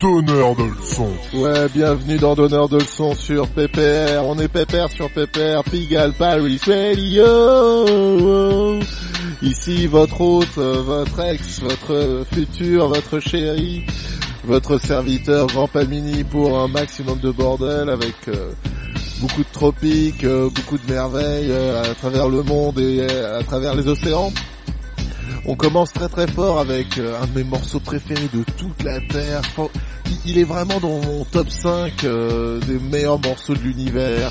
Donneur de leçons. Ouais, bienvenue dans Donneur de leçons sur PPR. On est PPR sur PPR, Pigalle Paris Radio. Ici votre hôte, votre ex, votre futur, votre chéri, votre serviteur Grand Palmini pour un maximum de bordel avec beaucoup de tropiques, beaucoup de merveilles à travers le monde et à travers les océans. On commence très très fort avec euh, un de mes morceaux préférés de toute la Terre. Il- est vraiment dans mon top 5 euh, des meilleurs morceaux de l'univers.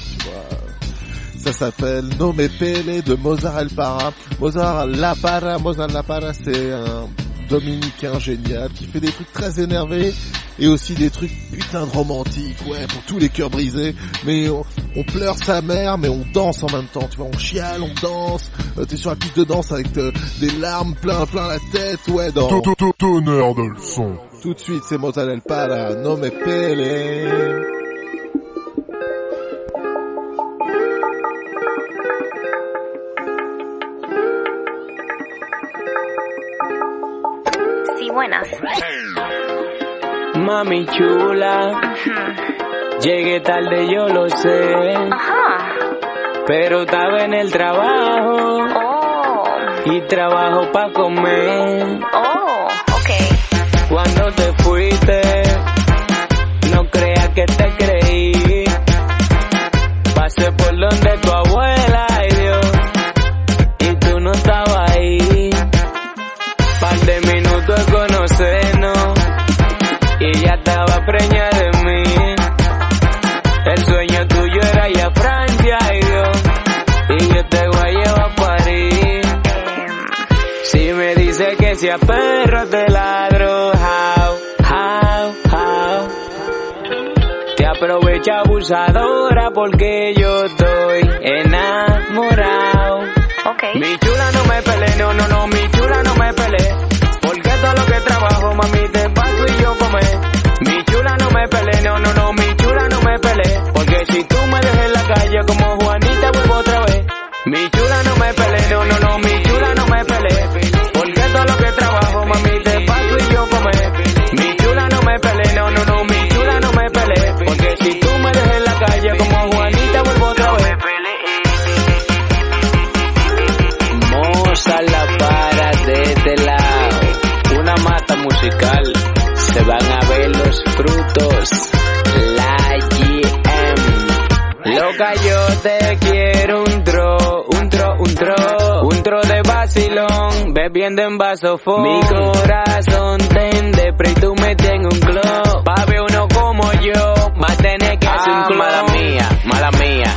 Ça s'appelle No Me Pele de Mozart El Para. Mozart La Para, Mozart La Para, c'est un dominicain génial qui fait des trucs très énervés et aussi des trucs putain de romantiques, ouais, pour tous les cœurs brisés. Mais on, on pleure sa mère, mais on danse en même temps, tu vois, on chiale, on danse. Euh, T'es sur la piste de danse avec euh, des larmes plein plein la tête, ouais, dans... Donneur de leçons. Tout de suite, c'est Mozart El Para, No Me Pele. Buenas. Mami chula, llegué tarde, yo lo sé, Ajá. pero estaba en el trabajo Oh. y trabajo pa' comer. Oh. Ok. Cuando te fuiste, no creas que te creí. Pasé por donde tu abuela, estaba preñada de mí. El sueño tuyo era ir a Francia, ay Dios, y yo te voy a llevar a París. Si me dice que sea perro te ladro, how, how, how. Te aprovecha abusadora porque yo estoy enamorado. Mi chula no me pele, no, no, no, mi chula no me pele. Porque todo lo que trabajo, mami, te paso y yo come. Me pele, no, no, no, mi chula no me pele. Porque si tú me dejas en la calle como Juanita, vuelvo otra vez. Mi chula no me pele, no, no, no, mi chula no me pele. Porque todo lo que trabajo, mami, te paso y yo come. Mi chula no me pele, no, no, no, mi chula no me pele. Porque si tú me dejas en la calle como Juanita, vuelvo otra vez. Moza la para de este lado, una mata musical, se van a los frutos, la GM. Loca yo te quiero un tro, un tro, un tro, un tro de vacilón, bebiendo en vasofón. Mi corazón tende, pero tú me tienes un club, pa' ver uno como yo, a tener que hacer un club. mala mía, mala mía,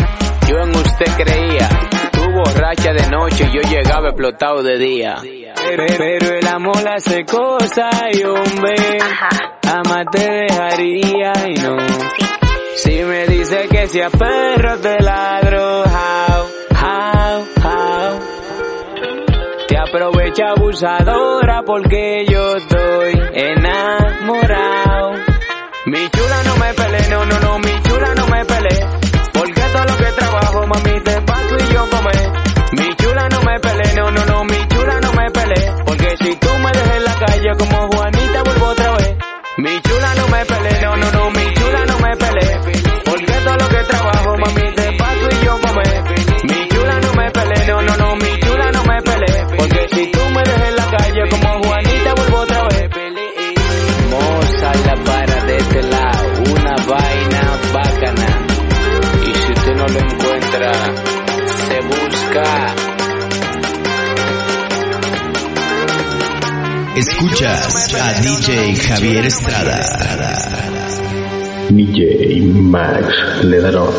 yo en usted creía. Borracha de noche, yo llegaba explotado de día. Pero, pero el amor hace cosas y hombre, ama te dejaría y no. Si me dice que sea perro te ladro, how, how, how. Te aprovecha abusadora porque yo estoy enamorado. Mi chula no me pele, no, no, no, mi chula no me pele. Porque todo lo que Escuchas a DJ Javier Estrada. DJ Max Ledarón.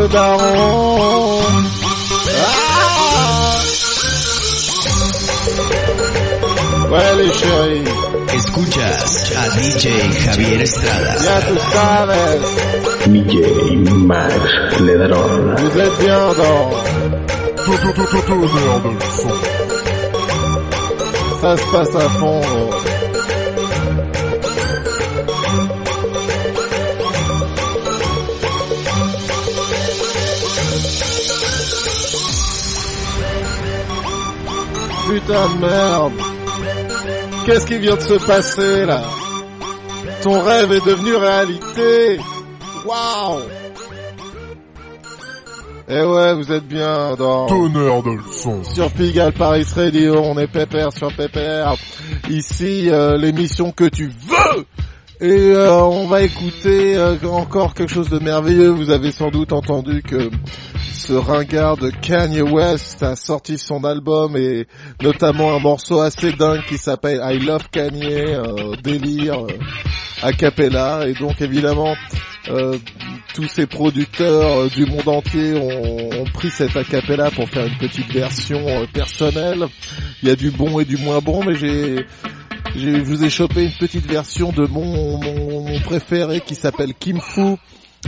البغوم Escuchas a DJ Javier Estrada. Ya tú sabes. DJ Max Ledrón. Dice Teodo. Tú, tú, tú, tú, tú, Putain de merde. Qu'est-ce qui vient de se passer là? Ton rêve est devenu réalité. Waouh Eh ouais, vous êtes bien dans Tonnerre de son. sur Pigalle Paris Radio, on est pépère sur pépère. Ici, euh, l'émission que tu veux. Et euh, on va écouter euh, encore quelque chose de merveilleux. Vous avez sans doute entendu que ce ringard de Kanye West a sorti son album et notamment un morceau assez dingue qui s'appelle I Love Kanye, euh, délire euh, a cappella. Et donc évidemment, euh, tous ces producteurs du monde entier ont, ont pris cet a cappella pour faire une petite version personnelle. Il y a du bon et du moins bon, mais j'ai- je vous ai chopé une petite version de mon, mon, mon préféré qui s'appelle Kim Fu.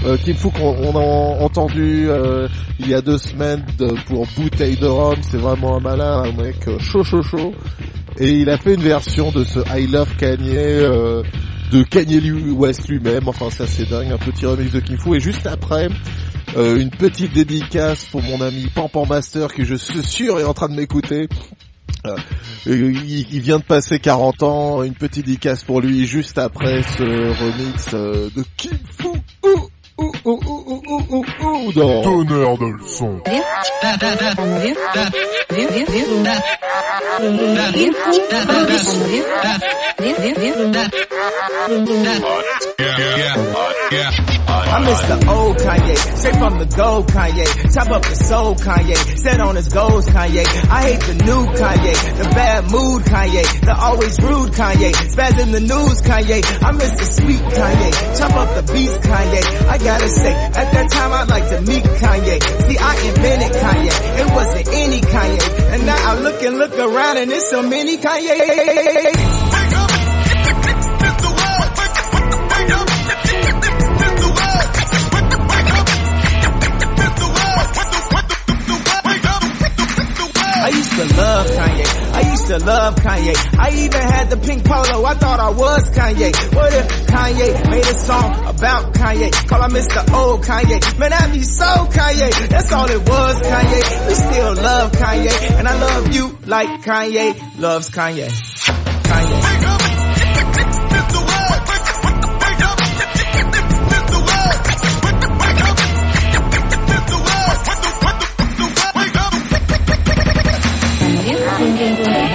Euh, Kim Fu qu'on on a entendu euh, il y a deux semaines pour Bouteille de Rhum, c'est vraiment un malin, un mec euh, chaud chaud chaud. Et il a fait une version de ce I Love Kanye euh, de Kanye West lui-même, enfin ça c'est dingue, un petit remix de Kim Fu. Et juste après, une petite dédicace pour mon ami Pampan Master qui je suis sûr est en train de m'écouter. Il, vient de passer 40 ans, une petite dédicace pour lui juste après ce remix de Kim Fu. 呜呜呜呜。Tonnerre de son. I miss the old Kanye, straight from the gold Kanye. Top up the soul Kanye, set on his goals Kanye. I hate the new Kanye, the bad mood Kanye, the always rude Kanye. Spaz in the news Kanye, I miss the sweet Kanye. Chop up the beast Kanye. I gotta say, at that time I'd like to meet Kanye. See, I invented Kanye, it wasn't any Kanye. And now I look and look around and there's so many Kanye. I used to love Kanye. I to love Kanye. I even had the pink polo. I thought I was Kanye. What if Kanye made a song about Kanye? Call him Mr. Old Kanye. Man, that'd be so Kanye. That's all it was, Kanye. We still love Kanye. And I love you like Kanye loves Kanye. Kanye.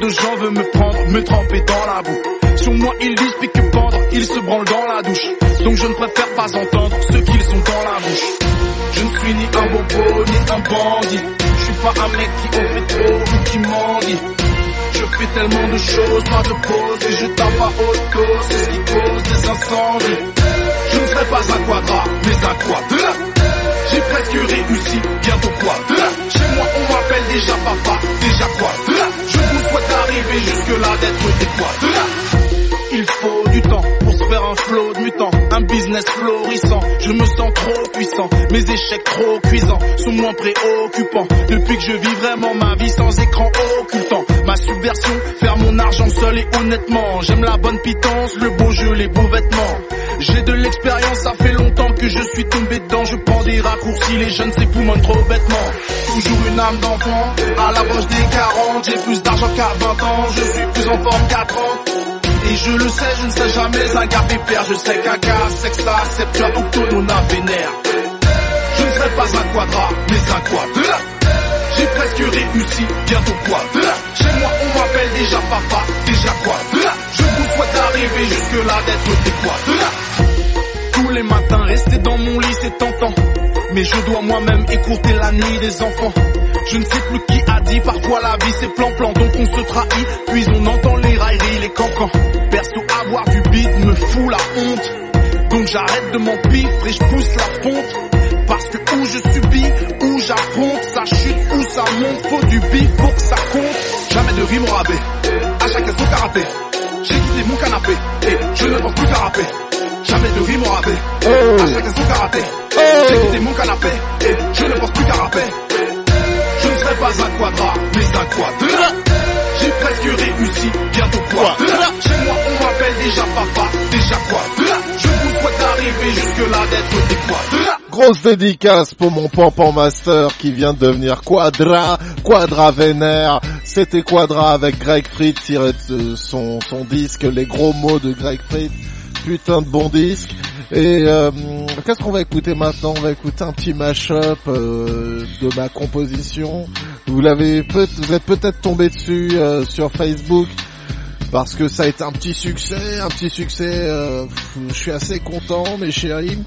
de gens veulent me prendre, me tremper dans la boue. Sur moi, ils disent pique que pendre, ils se branlent dans la douche. Donc je ne préfère pas entendre ce qu'ils ont dans la bouche. Je ne suis ni un bobo, ni un bandit. Je suis pas un mec qui en fait trop ou qui mendie. Je fais tellement de choses, pas de pause, et je tape à haute cause, c'est ce qui cause des incendies. Je ne serai pas un quadra, mais un quadra. J'ai presque réussi, bientôt quadra. Chez moi, on m'appelle déjà papa, Il faut du temps pour se faire un flot de mutants, un business florissant. Je me sens trop puissant, mes échecs trop cuisants sont moins préoccupants. Depuis que je vis vraiment ma vie sans écran occultant, subversion, faire mon argent seul et honnêtement. J'aime la bonne pitance, le beau jeu, les beaux vêtements. J'ai de l'expérience, ça fait longtemps que je suis tombé dedans. Je prends des raccourcis, les jeunes s'époumonent trop bêtement. Toujours une âme d'enfant, à l'approche des 40, j'ai plus d'argent qu'à 20 ans, je suis plus en forme qu'à 30. Et je le sais, je ne sais jamais un gars pépère Je sais qu'un gars sexa accepte autonona vénère Je ne serai pas un quadra, mais un quadra presque réussi, bientôt quadra Chez moi on m'appelle déjà papa, déjà quadra Je vous souhaite d'arriver jusque là d'être des quadra tous les matins, rester dans mon lit c'est tentant. Mais je dois moi-même écourter la nuit des enfants. Je ne sais plus qui a dit, parfois la vie c'est plan-plan. Donc on se trahit, puis on entend les railleries, les cancans. Perso, avoir du beat me fout la honte. Donc j'arrête de m'empiffrer, je pousse la fonte Parce que où je subis, j'affronte Ça chute ou ça monte, faut du bif pour que ça compte. Jamais de rime au rabais, à chacun son karaté J'ai quitté mon canapé, et je ne pense plus qu'à rapper. Jamais de rime au rabais, à chacun son karaté J'ai quitté mon canapé, et je ne pense plus qu'à rapper. Je ne serai pas un quadra, mais un quadra J'ai presque réussi, bientôt quadra Chez moi on m'appelle déjà papa, déjà quadra Je vous Grosse dédicace pour mon Pampan Master qui vient de devenir Quadra, Quadra Vénère. C'était Quadra avec Greg Fritz tiré de son, son disque, les gros mots de Greg Fritz. Putain de bon disque. Et euh, qu'est-ce qu'on va écouter maintenant? On va écouter un petit mash-up euh, de ma composition. Vous l'avez peut vous êtes peut-être tombé dessus euh, sur Facebook parce que ça a été un petit succès, un petit succès. euh, je suis assez content, mes chéris.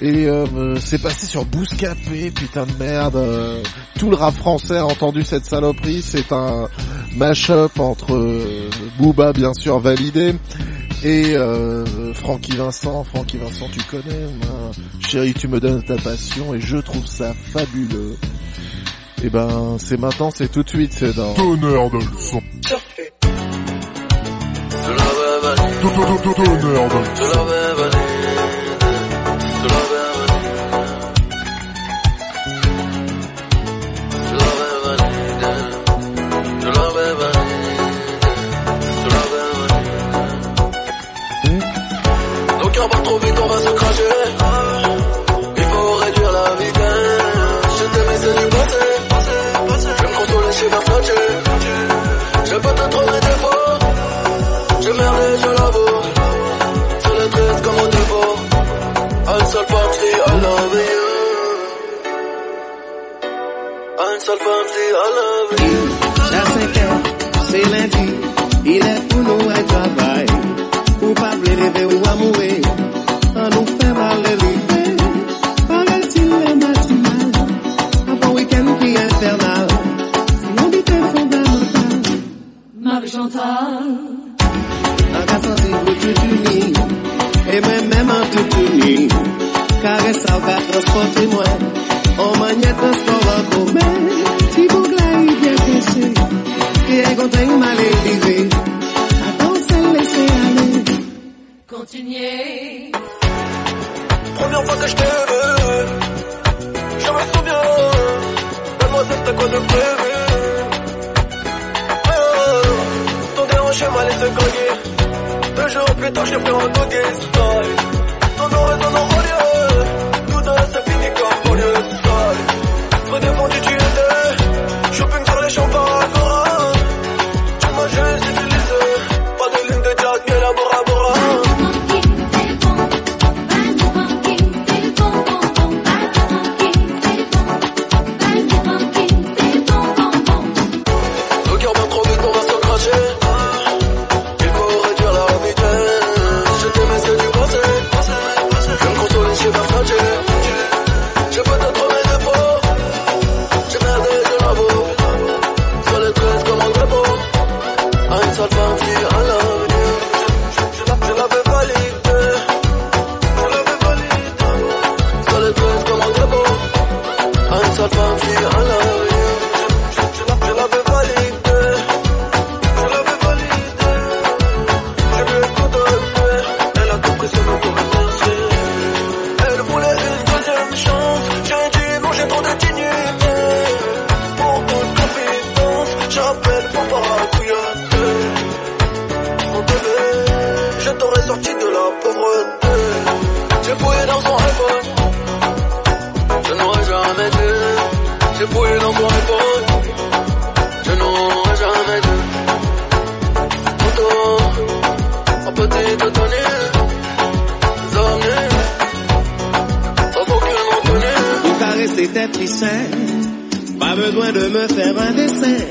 Et euh, c'est passé sur Bouscapé, putain de merde. euh, tout le rap français a entendu cette saloperie. C'est un mash-up entre euh, Booba, bien sûr, validé, et euh, Francky Vincent. Francky Vincent, tu connais. moi. Chérie, tu me donnes ta passion et je trouve ça fabuleux. Et ben, c'est maintenant, c'est tout de suite, c'est dans... Donneur de leçons. Nos cœurs battent trop vite, on va se cracher. I love you. Ansel Famsi, I love you. Chassequer, c'est lundi. Il est pour nous un travail. Pour parler de bébés ou amouer. On nous fait mal de l'hiver. Paraît-il les matinales. Un bon week-end qui est infernal. C'est mon bité fondamental. Marie-Chantal. Un casse-en-ci, vous tu Caresse ça va transporter moi, en manière transport en commun. Si vous glaïs bien caché, et est content mal élevé. Attends, c'est laisser aller. Continuez. Première fois que je t'ai vu, je me souviens. Mademoiselle, t'as quoi de prévu? Oh, ton déhanché m'a laissé cogner. Deux jours plus tard, j'ai pris en doggy style. Ton nom résonne en lieu. Je t'aurais sorti de la pauvreté. J'ai fouillé dans son iPhone. Je n'aurais jamais dû. J'ai fouillé dans son iPhone. Je n'aurais jamais dû. Moto, en petite tenue. Zone, sans aucune tes frissins, pas besoin de me faire un dessin.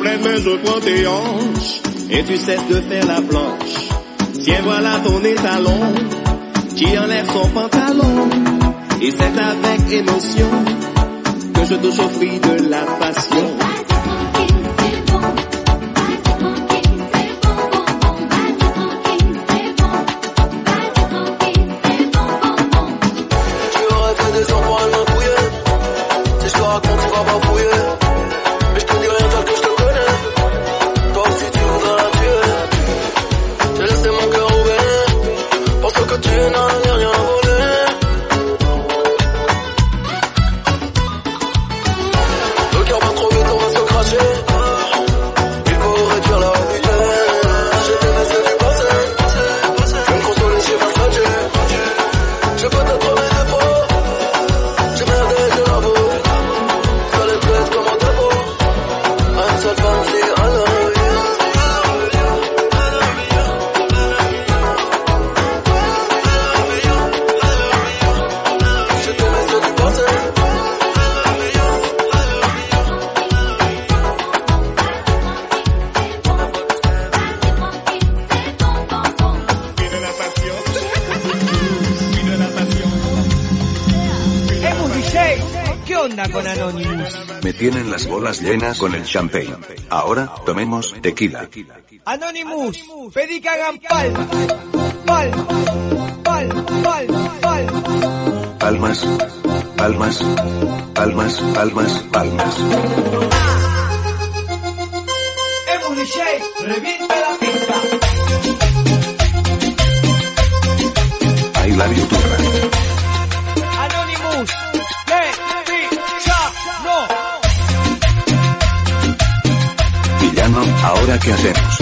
Pleine main, je prends tes hanches et tu cesses de faire la planche. Tiens, voilà ton étalon qui enlève son pantalon. Et c'est avec émotion que je touche au de la passion. Onda con Anonymous? Me tienen las bolas llenas con el champagne. Ahora, tomemos tequila. Anonymous, pedí que hagan palmas. Palmas, palmas, palmas, palmas. Palmas, palmas, palmas, palmas, DJ, revienta la pista. I love you, turra. ¿Ahora qué hacemos?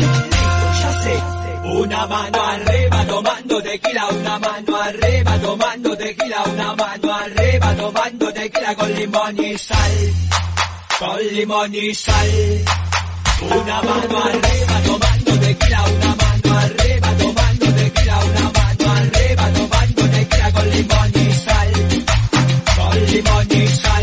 Una mano arriba tomando tequila, una mano arriba tomando tequila, una mano arriba tomando tequila con limón y sal, con limón y sal. Una mano arriba tomando tequila, una mano arriba tomando tequila, una mano arriba tomando tequila con limón y sal, con limón y sal.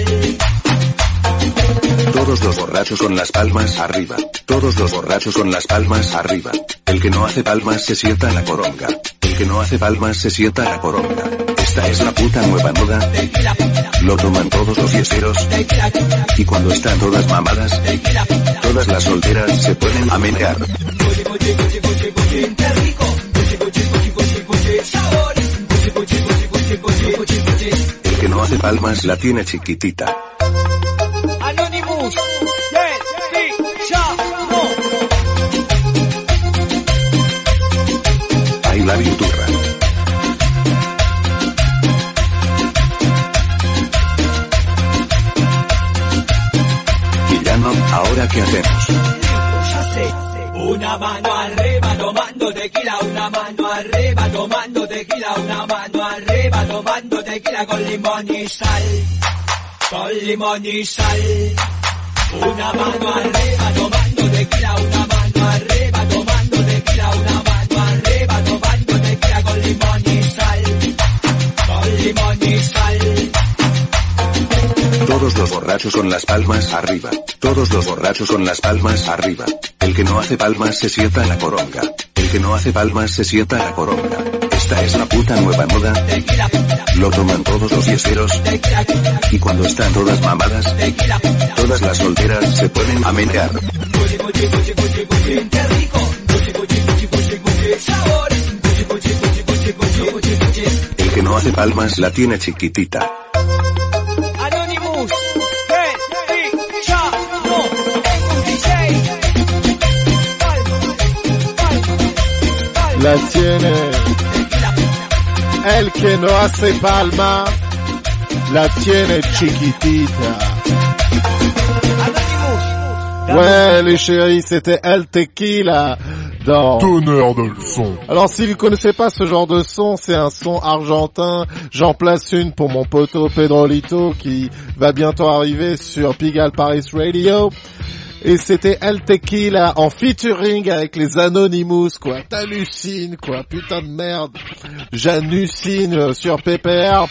Todos los borrachos con las palmas arriba. Todos los borrachos con las palmas arriba. El que no hace palmas se sienta la coronga. El que no hace palmas se sienta la coronga. Esta es la puta nueva moda. Lo toman todos los fiesteros. Y cuando están todas mamadas, todas las solteras se ponen a menear. El que no hace palmas la tiene chiquitita. ¿Ahora qué hacemos? Una mano arriba tomando tequila, una mano arriba tomando tequila, una mano arriba tomando tequila con limón y sal, con limón y sal. Una mano arriba tomando tequila, una mano arriba tomando tequila, una mano arriba tomando tequila con limón y sal, con limón y sal. Todos los borrachos con las palmas arriba. Todos los borrachos con las palmas arriba. El que no hace palmas se sienta en la coronga. El que no hace palmas se sienta en la coronga. Esta es la puta nueva moda. Lo toman todos los fiesteros. Y cuando están todas mamadas, todas las solteras se ponen a menear. El que no hace palmas la tiene chiquitita. La tiene. El que no hace palma, la tiene chiquitita. Ouais, les chéris, c'était El Tequila dans... Tonnerre de leçon. Alors si vous connaissez pas ce genre de son, c'est un son argentin. J'en place une pour mon poteau Pedrolito qui va bientôt arriver sur Pigalle Paris Radio. Et c'était El Tequila en featuring avec les Anonymous, quoi. T'hallucines, quoi. Putain de merde. J'hallucine sur PPR.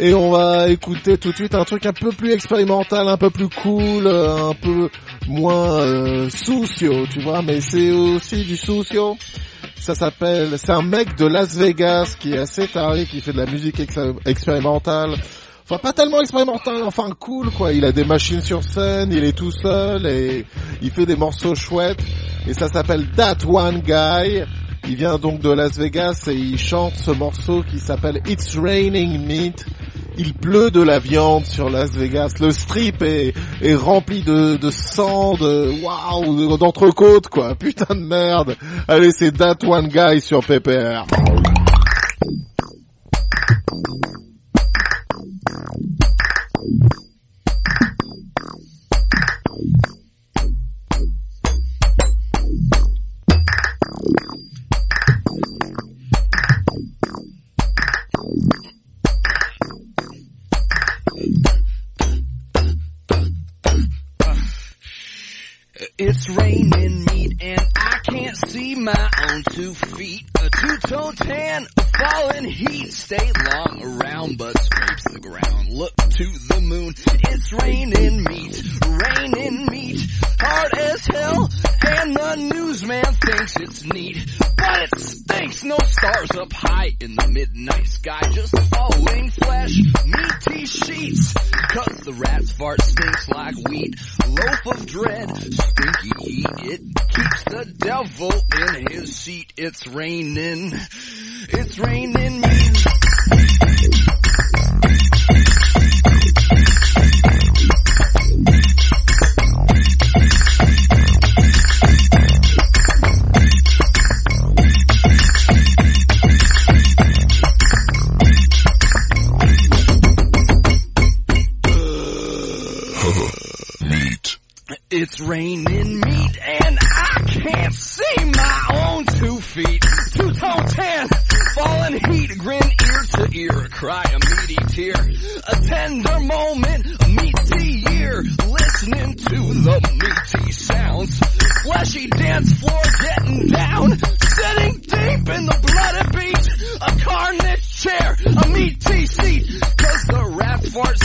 Et on va écouter tout de suite un truc un peu plus expérimental, un peu plus cool, un peu moins euh, soucio, tu vois. Mais c'est aussi du soucio. Ça s'appelle, c'est un mec de Las Vegas qui est assez taré, qui fait de la musique ex- expérimentale. Enfin, pas tellement expérimental, enfin cool quoi. Il a des machines sur scène, il est tout seul et il fait des morceaux chouettes. Et ça s'appelle That One Guy. Il vient donc de Las Vegas et il chante ce morceau qui s'appelle It's Raining Meat. Il pleut de la viande sur Las Vegas. Le strip est, est rempli de, de sang, de waouh, d'entrecôte quoi. Putain de merde. Allez, c'est That One Guy sur PPR. My two feet. A two-tone tan, a falling heat. Stay long around but scrapes the ground. Look to the moon. It's raining meat, raining meat. Hard as hell and the newsman thinks it's neat. But it stinks, no stars up high in the midnight sky. Just falling flesh, meaty sheets. Cause the rat's fart stinks like wheat. Loaf of dread, stinky heat. It keeps the devil in his seat. It's raining. It's raining. Meat. It's raining to cry a meaty tear. A tender moment, a meaty year, listening to the meaty sounds. Fleshy dance floor getting down, sitting deep in the bloody beat. A carnage chair, a meaty seat, cause the rat fart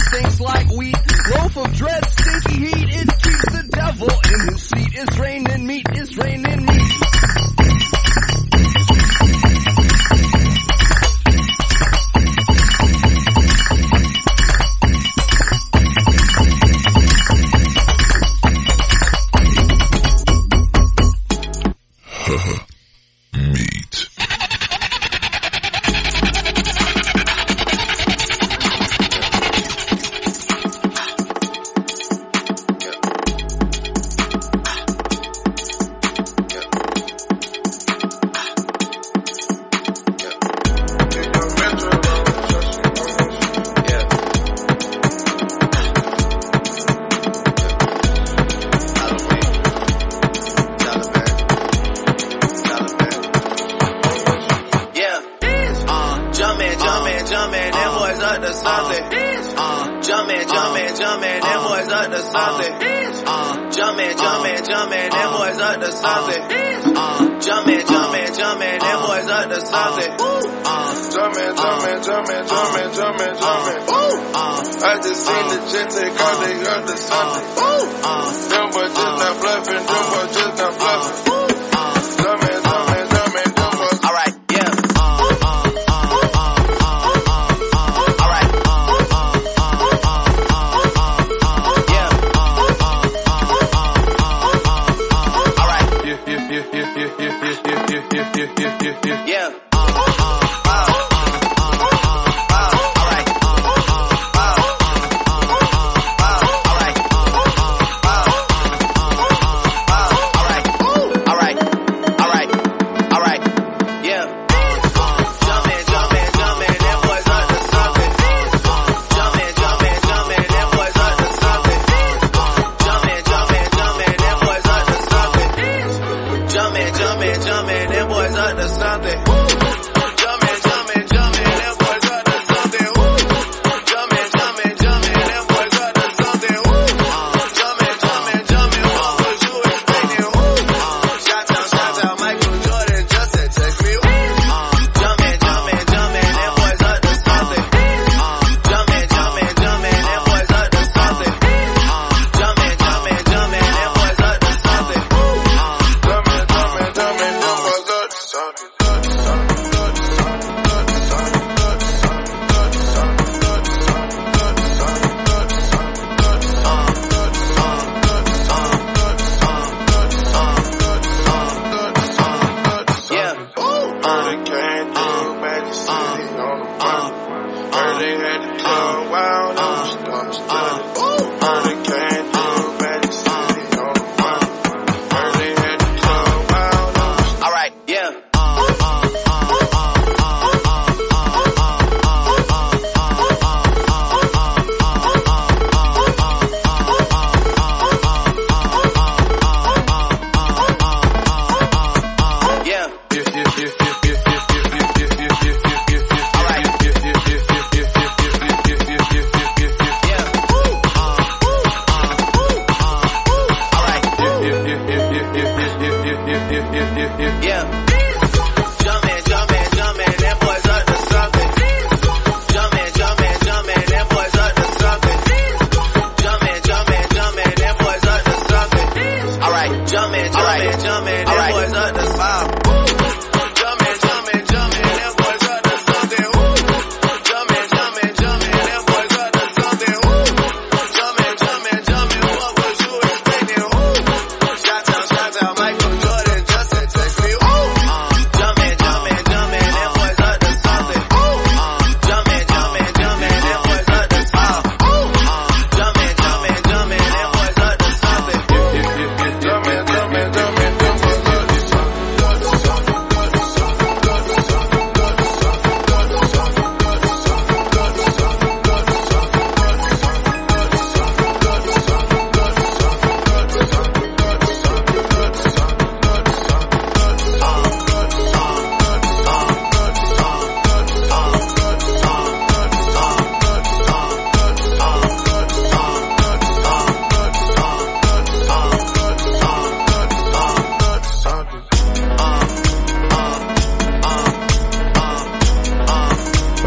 up to something. Uh, Jumpin', jumpin', jumpin', jumpin', uh, jumpin', uh, jumpin'. Uh, uh, I just seen the jet take off, they up to something. uh, Them boys just not bluffing, them boys just Ready to go wild. I'm still, I'm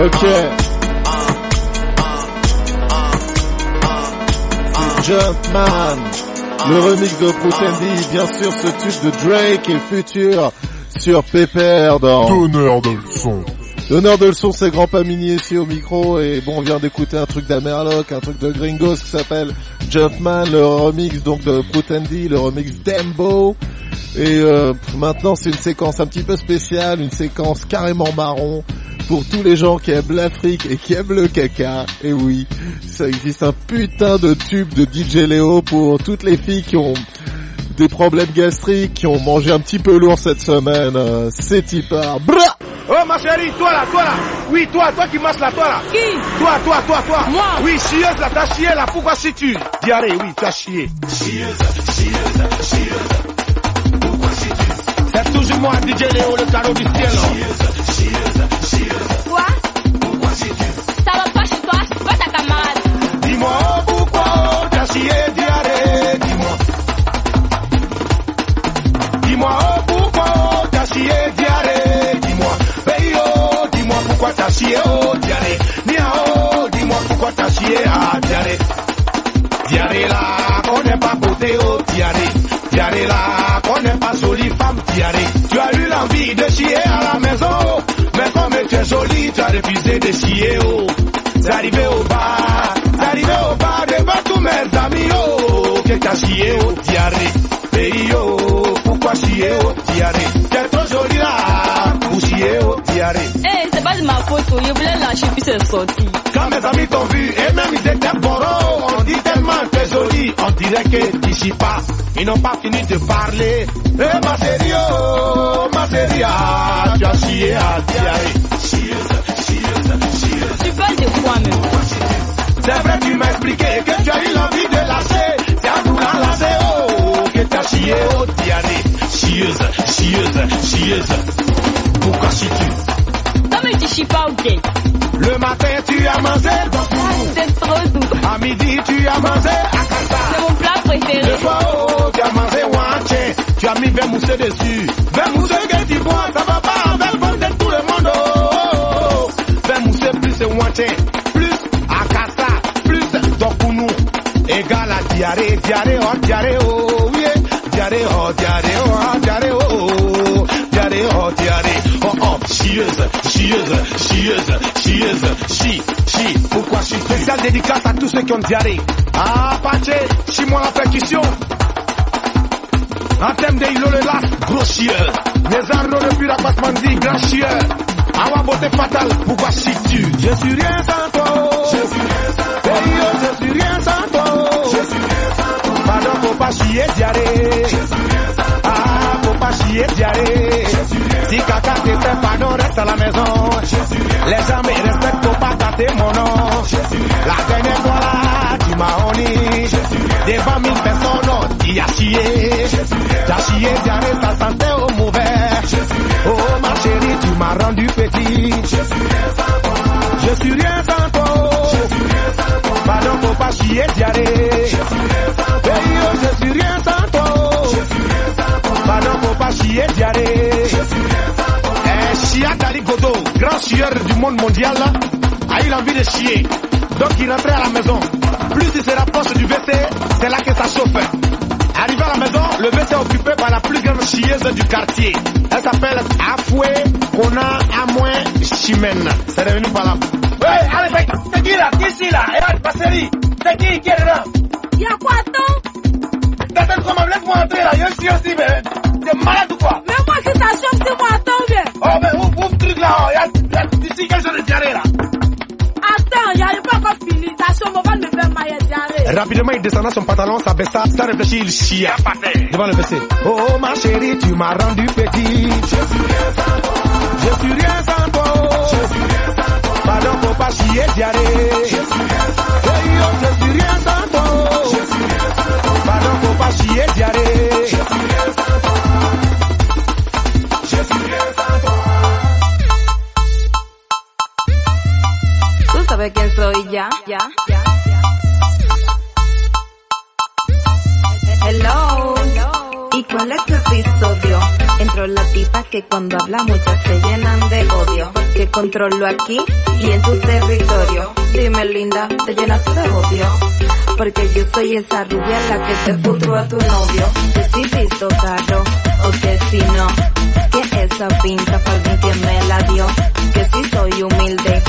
Ok. Jumpman. Le remix de Prutendi, bien sûr ce tube de Drake et le futur sur Pepper dans Donneur de leçons. Donneur de leçons, c'est Grand Pamini ici au micro et bon on vient d'écouter un truc d'Amerloc, un truc de Gringos qui s'appelle Jumpman, le remix donc de Prutendi, le remix Dembo. Et euh, maintenant c'est une séquence un petit peu spéciale, une séquence carrément marron pour tous les gens qui aiment l'Afrique et qui aiment le caca. Et oui, ça existe un putain de tube de DJ Léo pour toutes les filles qui ont des problèmes gastriques, qui ont mangé un petit peu lourd cette semaine. Euh, c'est Tipar. Bra Oh ma chérie, toi là, toi là. Oui, toi, toi qui masses là, toi là. Qui? Toi, toi, toi, toi. Moi Oui, chieuse là, t'as chié là. Pourquoi si tu Diarrhée, oui, t'as chié. Chieuse, chieuse, chieuse. Pourquoi si tu C'est toujours moi, DJ Léo, le carreau du ciel. Chieuse, chieuse, chieuse. Quoi Pourquoi si tu Ça va pas chez toi, c'est pas ta camarade. Dis-moi pourquoi t'as chié, diarrhée. Dis-moi. Dis-moi pourquoi t'as chié, diarrhée. Dis-moi. Hey oh, dis-moi pourquoi t'as chié, oh, diarrhée. Nia oh, dis-moi pourquoi t'as chié, ah, diarrhée. Diarrhée là, n'est pas beauté, oh, diarrhée. Là, qu'on n'est pas jolie femme, diarrhée. Tu as eu l'envie de chier à la maison, oh. mais comme tu es jolie, tu as refusé de chier, oh. C'est arrivé au bar, c'est arrivé au bar devant tous mes amis, oh, que t'as chié, oh, diarrhée. Pays, oh, pourquoi chier, oh, diarrhée. T'es trop jolie là, pour chier, oh, diarrhée. Eh, c'est pas de ma faute, oh, je voulais lâcher puis c'est sorti. Quand mes amis t'ont vu, et même ils étaient dirait que tu chies pas. Ils n'ont pas fini de parler. Eh ma chérie, oh, ma chérie, ah, tu as chié à diarrhée. Chieuse, chieuse. Tu parles de quoi même C'est vrai, tu m'as expliqué que tu as eu l'envie de lâcher. C'est en voulant lâcher, oh, que t'as chié, oh, diarrhée. Chieuse, chieuse, chieuse. Pourquoi chies-tu Pas ok. Le matin, tu as mangé dans tout. C'est trop doux. À midi, tu as mangé à. C'est mon plat préféré. Le soir, oh, tu as mangé wanché. Tu as mis moussé dessus. Vin moussé que tu bois, ça va pas avec le bon de tout le monde, oh, oh, oh. Moussé plus wanché. Plus akasa. Plus dokunu. Égal à diarrhée, diarrhée, oh, diarrhée, oh, oui. Diarrhée, oh, diarrhée, oh, diarrhée, oh, oh. Diarrhée, oh, diarrhée, oh, oh. Chieuse, chieuse, chieuse, chieuse, chi, chi. Pourquoi chi Spécial dédicace à tous ceux qui ont diarrhée. Ah, Pache, chie-moi la percussion. En thème de Hilo le las, gros chieur. Les arnaud de pur Mandi, grand chieur. Awa beauté fatale, pourquoi chies-tu Je suis rien sans toi. Je suis rien sans toi. Hey, yo, je suis rien sans toi. Je suis rien sans toi. Pardon, faut pas chier, diarrhée. Je suis rien pas Si caca te fait pardon, reste à la maison. Les gens me respectent, pas gâter mon nom. La dernière fois là, tu m'as honni. Devant mille personnes, non, tu as chié. T'as chié, diarrhée, ça sentait au mauvais. Oh ma chérie, tu m'as rendu petit. Je suis rien sans chier diarrhée. Eh, Chia Dali Godo, grand chieur du monde mondial, a eu l'envie de chier. Donc il rentrait à la maison. Plus il se rapproche du WC, c'est là que ça chauffe. Arrivé à la maison, le WC est occupé par la plus grande chieuse du quartier. Elle s'appelle Afoué Kona Amoué Chimène. C'est revenu par là. Hey, allez, venga, tequila, tequila, era passerie, tequila, quiere là? Y'a quoi, attends? T'attends pour entrer là, yo aussi aussi, mais malade ou quoi Mais moi, si ça chauffe, c'est moi, attends, viens. Oh, mais ouvre, ouvre truc là, oh, y'a, y'a ici quel genre de diarrhée là Attends, y'a pas encore fini, ça chauffe, on va me faire mailler diarrhée. Rapidement, il descendait son pantalon, s'abaissa, sans réfléchir, il chia. Devant le WC. Oh, oh, ma chérie, tu m'as rendu petit. Je suis rien sans toi. Je suis rien sans toi. Je suis rien sans toi. Pardon, faut pas chier, diarrhée. Je suis rien sans toi. Hey, oh, je suis rien sans toi. Je suis rien sans toi. Pardon, faut pas chier, diarrhée. Je suis rien sans toi. Tú sabes quién soy ya, ya, ya. Hello. ¿Y cuál es tu episodio? Entro la tipa que cuando habla muchas se llenan de odio. Que controlo aquí y en tu territorio. Dime linda, te llenas de odio. Porque yo soy esa rubia la que te futuro a tu novio. Visto caro o que si no. Que esa pinta para alguien que me la dio. Que si soy humilde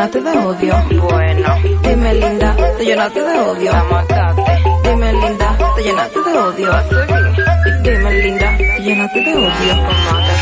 llenaste de odio. Bueno. Dime linda, te llenaste de odio. Dime linda, te llenaste de odio. Dime linda, te llenaste de odio.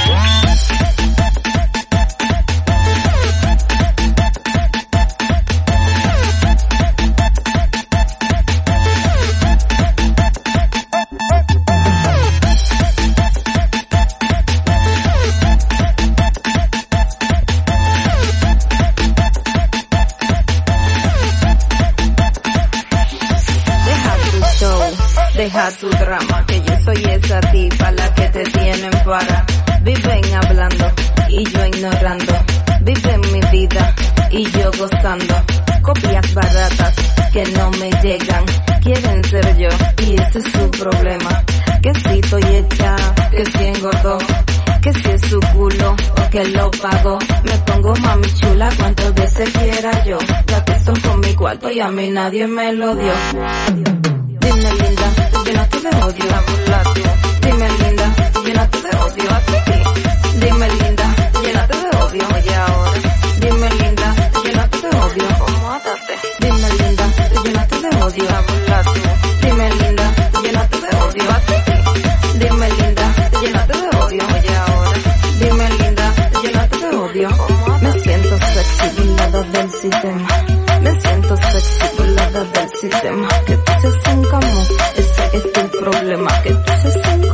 tiempo y a mí nadie me lo dio. Dime linda, yo no te odio. Dime linda, yo no odio. Dime linda, yo no te odio. Oye ahora. Dime linda, yo no te odio. Dime linda, yo no te odio. Dime linda, yo no te odio. Dime linda, yo no te odio. Oye ahora. Dime linda, yo no te odio. Me siento sexy, un lado del sistema del sistema. Que tú seas incómodo, ese es tu problema. Que tú seas incómodo,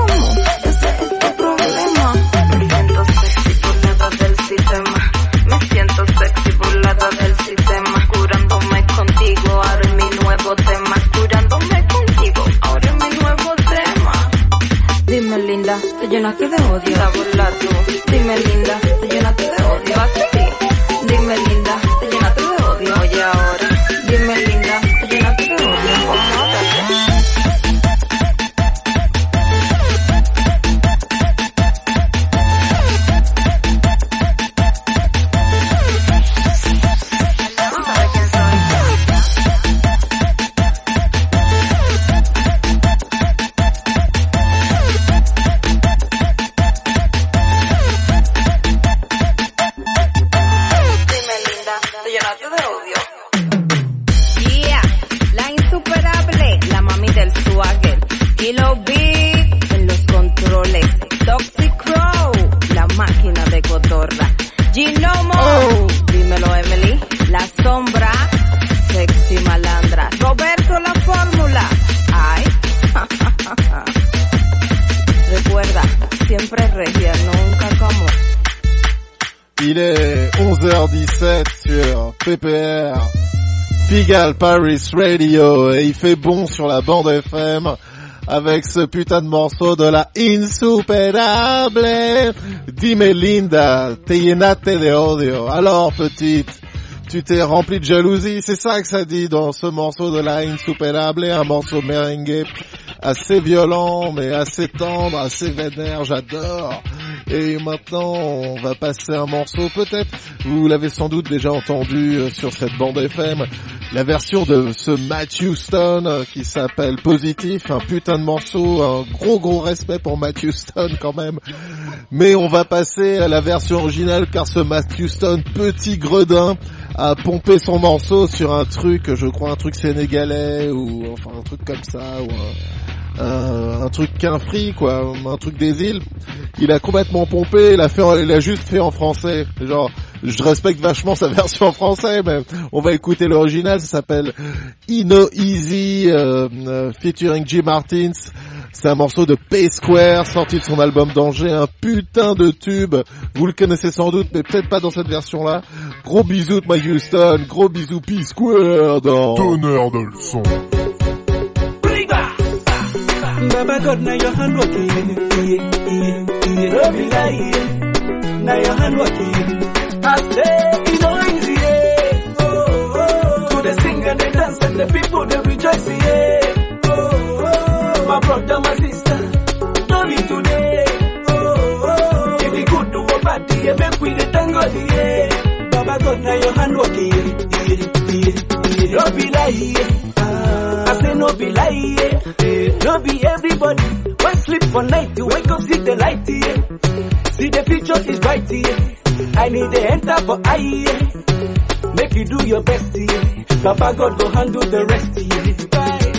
Paris Radio, et il fait bon sur la bande FM avec ce putain de morceau de la insuperable. Dime Linda, te llenate de odio. Alors petite, tu t'es rempli de jalousie, c'est ça que ça dit dans ce morceau de la insuperable, un morceau merengue assez violent mais assez tendre, assez vénère, j'adore. Et maintenant, on va passer un morceau peut-être, vous l'avez sans doute déjà entendu euh, sur cette bande FM, la version de ce Matthew Stone euh, qui s'appelle Positif, un putain de morceau, un gros gros respect pour Matthew Stone quand même. Mais on va passer à la version originale car ce Matthew Stone, petit gredin, a pompé son morceau sur un truc, je crois un truc sénégalais ou enfin un truc comme ça ou un, un, truc qu'un free quoi, un truc des îles. Il a complètement pompé, il a fait, il a juste fait en français. Genre, je respecte vachement sa version en français, mais on va écouter l'original. Ça s'appelle Ino Easy euh, euh, featuring Jim Martins. C'est un morceau de P-Square sorti de son album Danger, un putain de tube. Vous le connaissez sans doute, mais peut-être pas dans cette version-là. Gros bisous de My Houston, gros bisous P-Square dans... Donneur de leçons. Baba God, now your hand working. Love you, yeah. Now your hand working. I say it's not easy. Yeah. Oh, oh. To the sing and the dance and the people they rejoice. Yeah. Oh, oh. My brother, my sister, love you today. Oh, oh. If you good to a party, make we the tango. Yeah. Baba God, now your hand working. Yeah, yeah, yeah. No be lie, yeah. No be everybody. Why sleep for night? You wake up, see the light, yeah. See the future is bright, yeah. I need to enter for eye, yeah. Make you do your best, yeah. Papa God go handle the rest, yeah.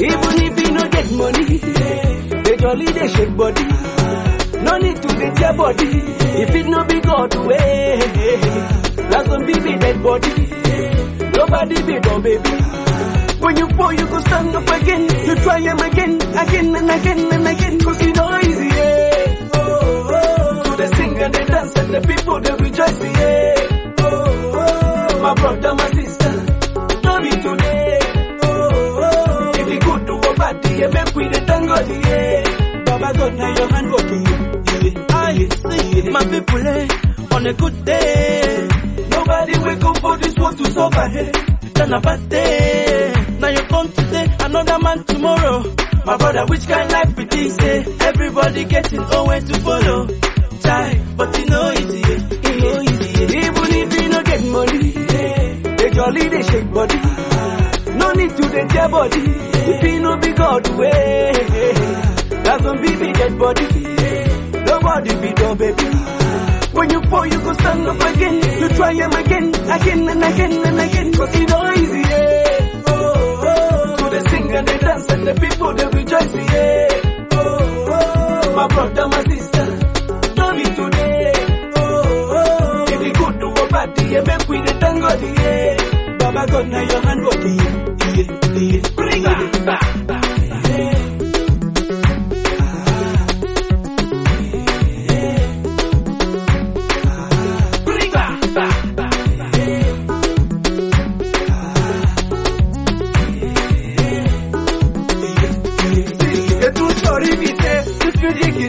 Even if you no get money, yeah. They jolly, they shake body. No need to get your body. If it no be God way, that's gonna be dead body. Eh. Nobody be no baby. When you fall, you go stand up again. You try him again, again and again and again. Cause you know easy, yeah. Oh, oh. To the sing and the dance and the people they rejoice, yeah. Oh, oh. My brother, my sister, you today. Oh, oh. If you good to a party, yeah, make we the tango, yeah. Baba God, now your hand working, yeah. I see my people, eh, on a good day. Nobody wake up for this world to suffer, hey. Then a bad day. Now you come today, another man tomorrow. My brother, which kind life be this? Eh? Everybody getting nowhere to follow. Try, but you know easy, eh? you know easy. eh? Even if you no get money, eh? they jolly, they shake body. No need to dey tear body. If you no be God way, that's gonna be dead body. Nobody be your baby. When you fall, you go stand up again. You try him again, again and again and again. Cause you know easy, yeah. And the dance and the people they rejoice, yeah. Oh, oh. My brother, my sister, you today. Oh, oh. If you good to a party, yeah, make we the tango, yeah. Baba God, now your hand working, yeah, yeah. Bring it back.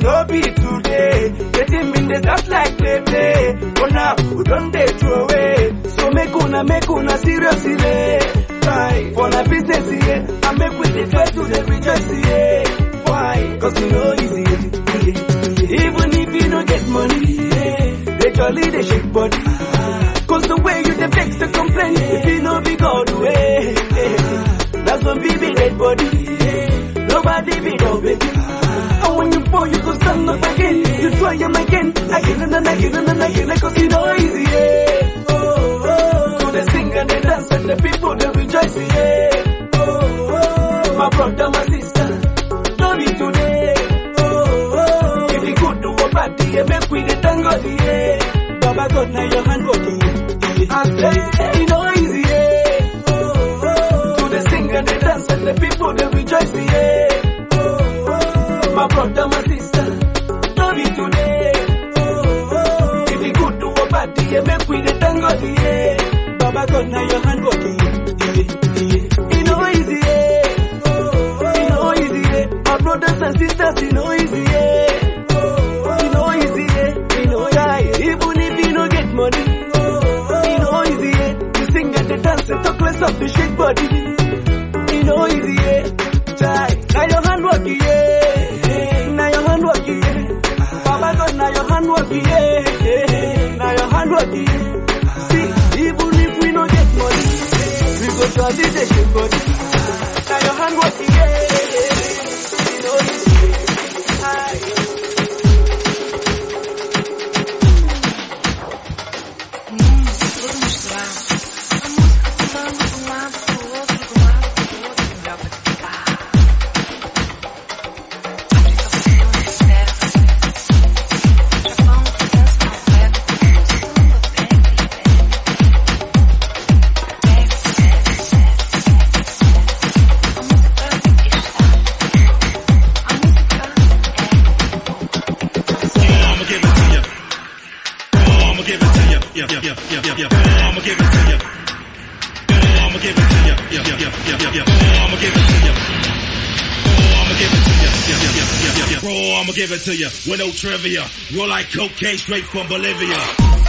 You be today. Getting in the dance like play play. But now, we don't dey throw away. So make una, make una seriously. Eh? Try for na business, yeah. And make we dey try to dey rejoice, yeah. Why? Cause you know easy, yeah. Even if you don't get money, yeah. They jolly, they shake body. Cause the way you dey vex the complain, if you know be God way. That's when we be dead body. Eh? Nobody be no baby. When you you go stand up again. You try him again, again and then again and then again. Cause you know easy, yeah. Oh, oh. To the sing and the dance and the people they rejoice, yeah. Oh, oh. My brother, my sister, you today. Oh, oh. If you good to a party, yeah, make we the tango, yeah. Baba God, now your hand working, yeah. And say, you know easy, yeah. Oh, oh. To the sing and the dance and the people they rejoice, yeah. Oh, oh. My brother, my yeah, make we the tango, yeah. Baba God, na your hand working, yeah. It no easy, eh? It no easy. Eh? Our brothers and sisters, it no easy, yeah. Oh, oh. It no easy, yeah. It no die, even if you no get money. Oh, oh. It no easy, yeah. You sing and the dance, and talk less of the shake body. body. See, even if we no get money, we go to a should body. Now your hand working. to you with no trivia. Roll like cocaine straight from Bolivia.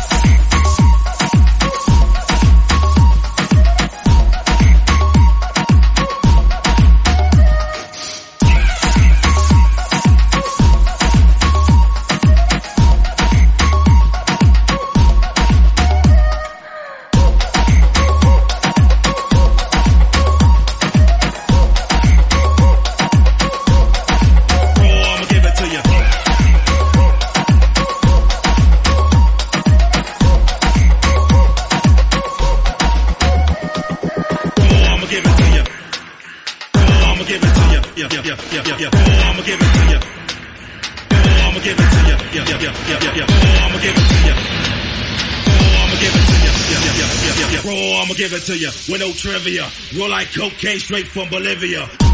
trivia. Roll like cocaine straight from Bolivia.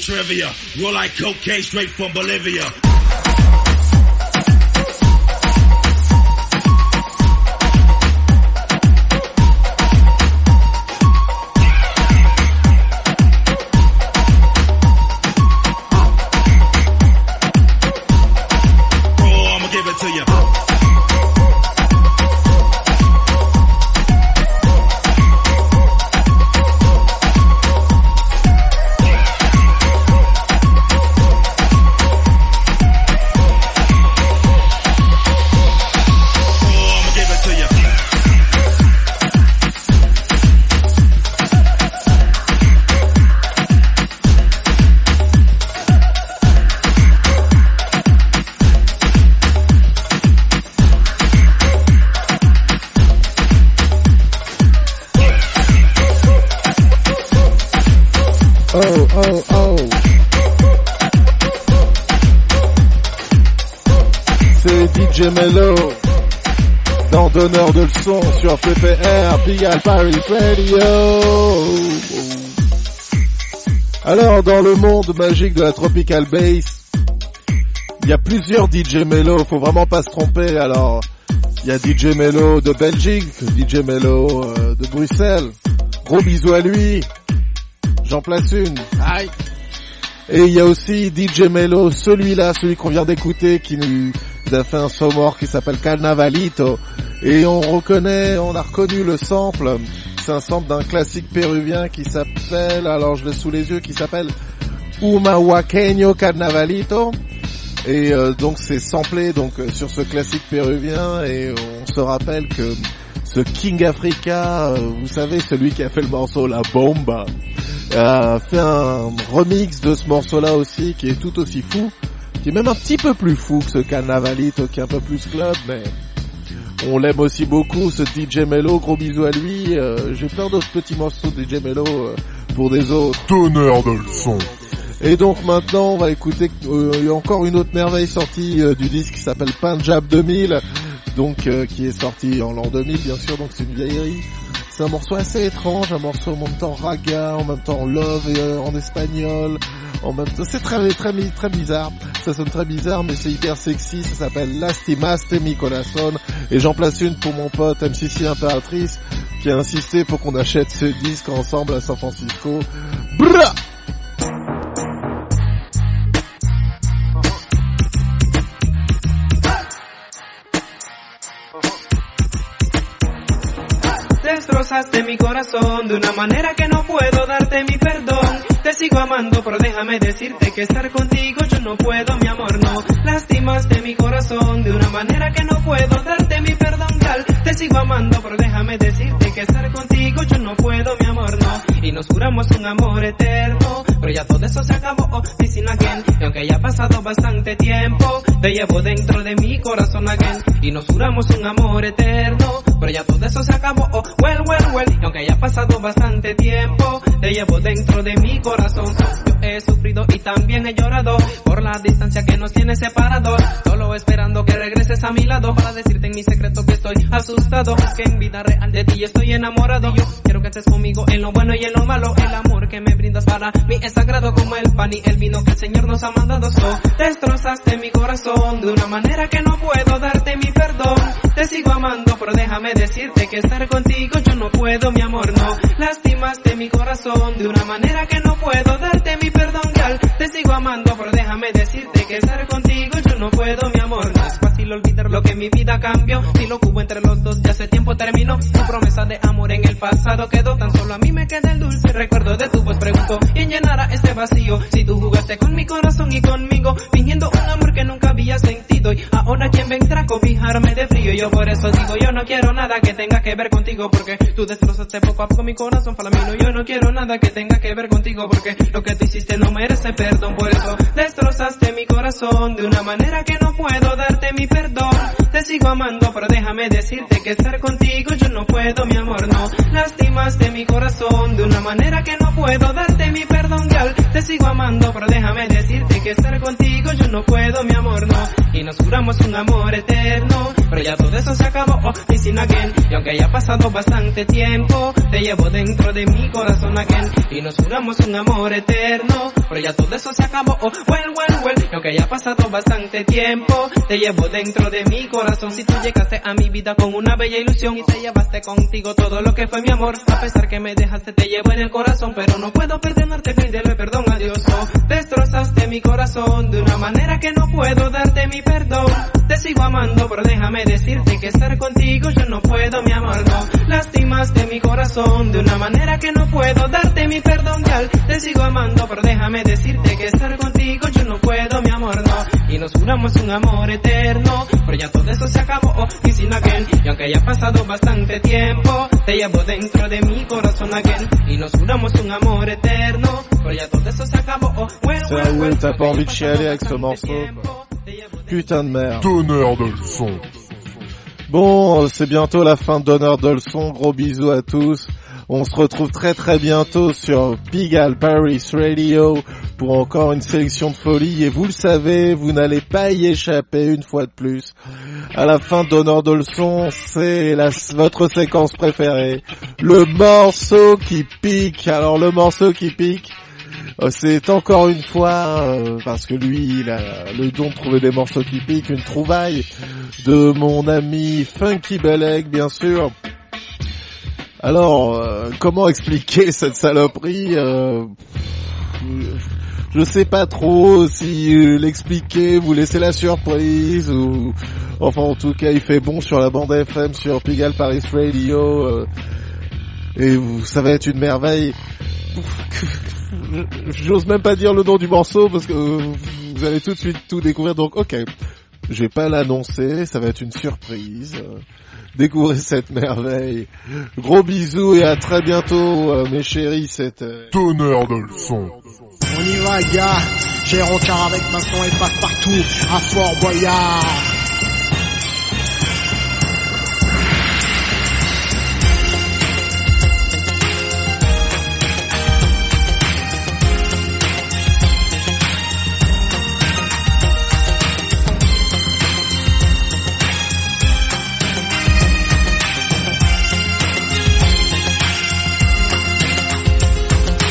Trivia. Roll like cocaine straight from Bolivia. Paris Radio. Alors, dans le monde magique de la Tropical Bass, il y a plusieurs DJ Mello, faut vraiment pas se tromper. Alors, il y a DJ Mello de Belgique, DJ Mello euh, de Bruxelles. Gros bisous à lui. J'en place une. Aïe. Et il y a aussi DJ Mello, celui-là, celui qu'on vient d'écouter, qui nous a fait un somor qui s'appelle Carnavalito. Et on reconnaît, on a reconnu le sample. C'est un sample d'un classique péruvien qui s'appelle, alors je l'ai sous les yeux, qui s'appelle Humahuaqueño Carnavalito. Et euh, donc c'est samplé donc euh, sur ce classique péruvien et on se rappelle que ce King Africa, euh, vous savez celui qui a fait le morceau La Bomba, a fait un remix de ce morceau-là aussi qui est tout aussi fou, qui est même un petit peu plus fou que ce Carnavalito qui est un peu plus club, mais on l'aime aussi beaucoup, ce DJ Mello, gros bisous à lui. Euh, J'ai plein d'autres petits morceaux de DJ Mello euh, pour des autres. Donneur de leçons. Et donc maintenant, on va écouter euh, encore une autre merveille sortie euh, du disque qui s'appelle Punjab 2000, donc qui est sorti en l'an 2000 bien sûr, donc c'est une vieillerie. C'est un morceau assez étrange, un morceau en même temps raga, en même temps love et, euh, en espagnol, en même temps c'est très très très bizarre. Ça sonne très bizarre, mais c'est hyper sexy. Ça s'appelle Lastimaste mi corazón et j'en place une pour mon pote MCC Impératrice qui a insisté pour qu'on achète ce disque ensemble à San Francisco. Bra Destrozaste mi corazón de una manera que no puedo darte mi perdón. Te sigo amando, pero déjame decirte que estar contigo yo no puedo, mi amor, no. Lastimaste mi corazón de una manera que no puedo darte mi perdón, tal. Te sigo amando, pero déjame decirte que estar contigo yo no puedo, mi amor, no. Y nos juramos un amor eterno, pero ya todo eso se acabó, oh, dicen again. Y aunque haya pasado bastante tiempo, te llevo dentro de mi corazón again. Y nos juramos un amor eterno, pero ya todo eso se acabó, oh, well, well, well. Y aunque haya pasado bastante tiempo, te llevo dentro de mi corazón. He sufrido y también he llorado por la distancia que nos tiene separados. Solo esperando que regreses a mi lado para decirte en mi secreto que estoy asustado. Es que en vida real de ti estoy enamorado. Yo quiero que estés conmigo en lo bueno y en lo malo. El amor que me brindas para mí es sagrado como el pan y el vino que el Señor nos ha mandado. So, destrozaste mi corazón de una manera que no puedo darte mi perdón. Te sigo amando, pero déjame decirte que estar contigo yo no puedo, mi amor, no. Lastimaste mi corazón de una manera que no puedo darte mi perdón, gal. Te sigo amando, pero déjame decirte que estar contigo yo no puedo, mi amor. No es fácil olvidar lo que mi vida cambió. Si lo hubo entre los dos ya hace tiempo terminó. Tu promesa de amor en el pasado quedó. Tan solo a mí me queda el dulce recuerdo de tu voz. Pregunto, ¿quién llenará este vacío? Si tú jugaste con mi corazón y conmigo, fingiendo un amor que nunca había sentido. Y ahora quién vendrá a cobijarme de frío. Yo por eso digo, yo no quiero nada que tenga que ver contigo. Porque tú destrozaste poco a poco mi corazón palamino. Yo no quiero nada que tenga que ver contigo. Porque lo que tú hiciste no merece perdón. Por eso destrozaste mi corazón de una manera que no puedo darte mi perdón. Te sigo amando, pero déjame decirte que estar contigo yo no puedo, mi amor, no. Lastimaste mi corazón de una manera que no puedo darte mi perdón, gal. Te sigo amando, pero déjame decirte que estar contigo yo no puedo, mi amor, no. Y nos juramos un amor eterno, pero ya todo eso se acabó, oh, dicen again. Y aunque haya pasado bastante tiempo, te llevo dentro de mi corazón again. Y nos juramos un amor eterno, pero ya todo eso se acabó, oh, well, well, well. Y aunque haya pasado bastante tiempo, te llevo dentro de mi corazón. Si tú llegaste a mi vida con una bella ilusión y te llevaste contigo todo lo que fue mi amor, a pesar que me dejaste te llevo en el corazón, pero no puedo perdonarte, pedirle perdón a Dios. Oh, destrozaste mi corazón de una manera que no puedo darte mi perdón. Te sigo amando, pero déjame decirte que estar contigo yo no puedo, mi amor, no. Lastimaste mi corazón de una manera que no puedo darte mi perdón, gal. Te sigo amando, pero déjame decirte que estar contigo yo no puedo, mi amor, no. Y nos juramos un amor eterno, pero ya todo eso se acabó, oh, dicen again. Y aunque haya pasado bastante tiempo, te llevo dentro de mi corazón again. Y nos juramos un amor eterno, pero ya todo eso se acabó, oh, well, well, Sérieux, well. t'as pas envie de chialer avec ce morceau quoi. Putain de merde. Donneur de leçons. Bon, c'est bientôt la fin de Donneur de leçons. Gros bisous à tous. On se retrouve très très bientôt sur Pigalle Paris Radio pour encore une sélection de folie. Et vous le savez, vous n'allez pas y échapper une fois de plus. À la fin de Donneur de leçons, c'est votre séquence préférée. Le morceau qui pique. Alors le morceau qui pique, euh, c'est encore une fois, euh, parce que lui, il a le don de trouver des morceaux qui piquent, une trouvaille de mon ami Funky Beleg, bien sûr. Alors, euh, comment expliquer cette saloperie euh, Je sais pas trop si l'expliquer, vous laisser la surprise, ou... Enfin, en tout cas, il fait bon sur la bande FM, sur Pigalle Paris Radio, euh, et ça va être une merveille. J'ose même pas dire le nom du morceau parce que vous allez tout de suite tout découvrir. Donc, ok. Je vais pas l'annoncer, ça va être une surprise. Euh, Découvrez cette merveille. Gros bisous et à très bientôt, euh, mes chéris. Cette euh, Tonnerre de leçon. On y va, gars. J'ai rencard avec Vincent et passe partout à Fort Boyard.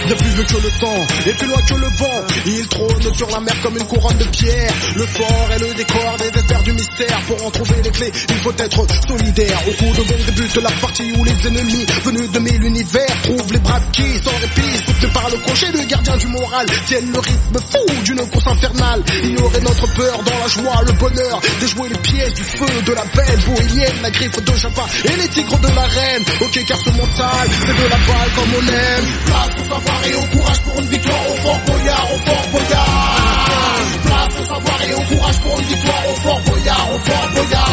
The que le temps, et plus loin que le vent. Il trône sur la mer comme une couronne de pierre. Le fort est le décor des experts du mystère Pour en trouver les clés, il faut être solidaire Au cours de bon débute la partie où les ennemis Venus de mille univers trouvent les braves qui Sans répit, soutenus par le crochet Le gardien du moral tiennent le rythme fou d'une course infernale. Ignorer notre peur dans la joie, le bonheur Déjouer les pièges du feu de la belle bohémienne La griffe de Java et les tigres de la reine. Ok car ce mental, c'est de la balle comme on aime. Place au savoir et courage pour une victoire au Fort Boyard, au Fort Boyard. Place au savoir et au courage pour une victoire au Fort Boyard, au Fort Boyard.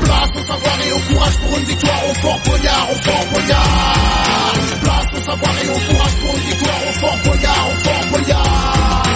Place au savoir et au courage pour une victoire au Fort Boyard, au Fort Boyard. Place au savoir et au courage pour une victoire au Fort Boyard, au Fort Boyard.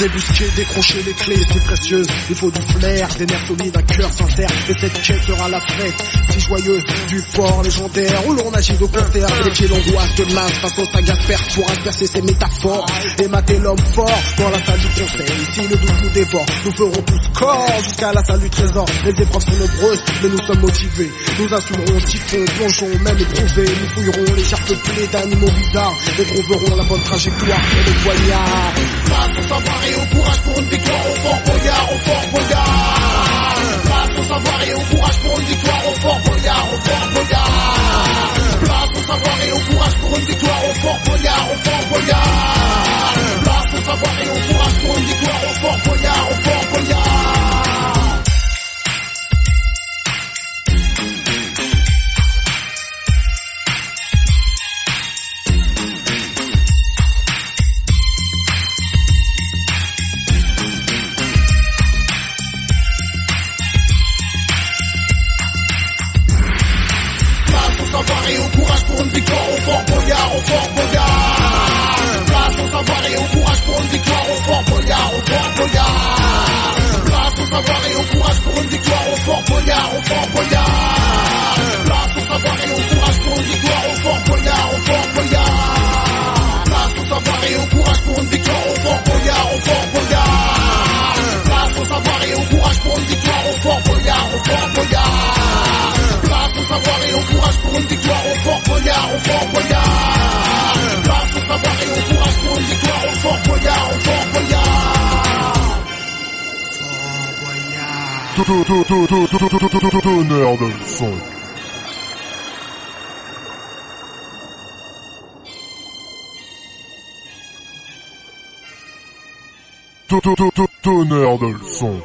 Débusquer, décrocher les clés si précieuses, il faut du flair, des nerfs solides, un cœur sincère, et cette quête sera la fête, si joyeuse, du fort légendaire, où l'on agit de concert, et les pieds l'angoisse de masse, sagas perte pour inverser ses métaphores, et mater l'homme fort, dans la salle du conseil, si le doute nous dévore, nous ferons tous corps, jusqu'à la salle du trésor, les épreuves sont nombreuses, mais nous sommes motivés, nous assumerons typhon, plongeons, même éprouvés, nous fouillerons les plaies d'animaux bizarres, et trouverons la bonne trajectoire pour le. Et au courage pour une victoire au Fort Boyard, au Fort Boyard. Place au savoir et au courage pour une victoire au Fort Boyard, au Fort Boyard. Place au savoir et au courage pour une victoire au Fort Boyard, au Fort Boyard. Place au savoir et au courage pour une victoire au Fort Boyard, au Fort Boyard. Au Fort Boyard, au Fort Boyard. Place au savoir et au courage pour une victoire au Fort Boyard, au Fort Boyard. Place au savoir et au courage pour une victoire au Fort Boyard, au Fort Boyard. Place au savoir et au courage pour une victoire au Fort Boyard, au Fort Boyard. Place au savoir et au courage pour une victoire au Fort Boyard, au Fort Boyard. Place au savoir et au courage pour une victoire au Fort Boyard, au Fort Boyard. Place au savoir et au courage pour une victoire au Fort Boyard, au Fort Boyard. Place au savoir et au courage pour une victoire au Fort Boyard, au Fort Boyard. Tonnerre de leçon. Tonnerre de leçon.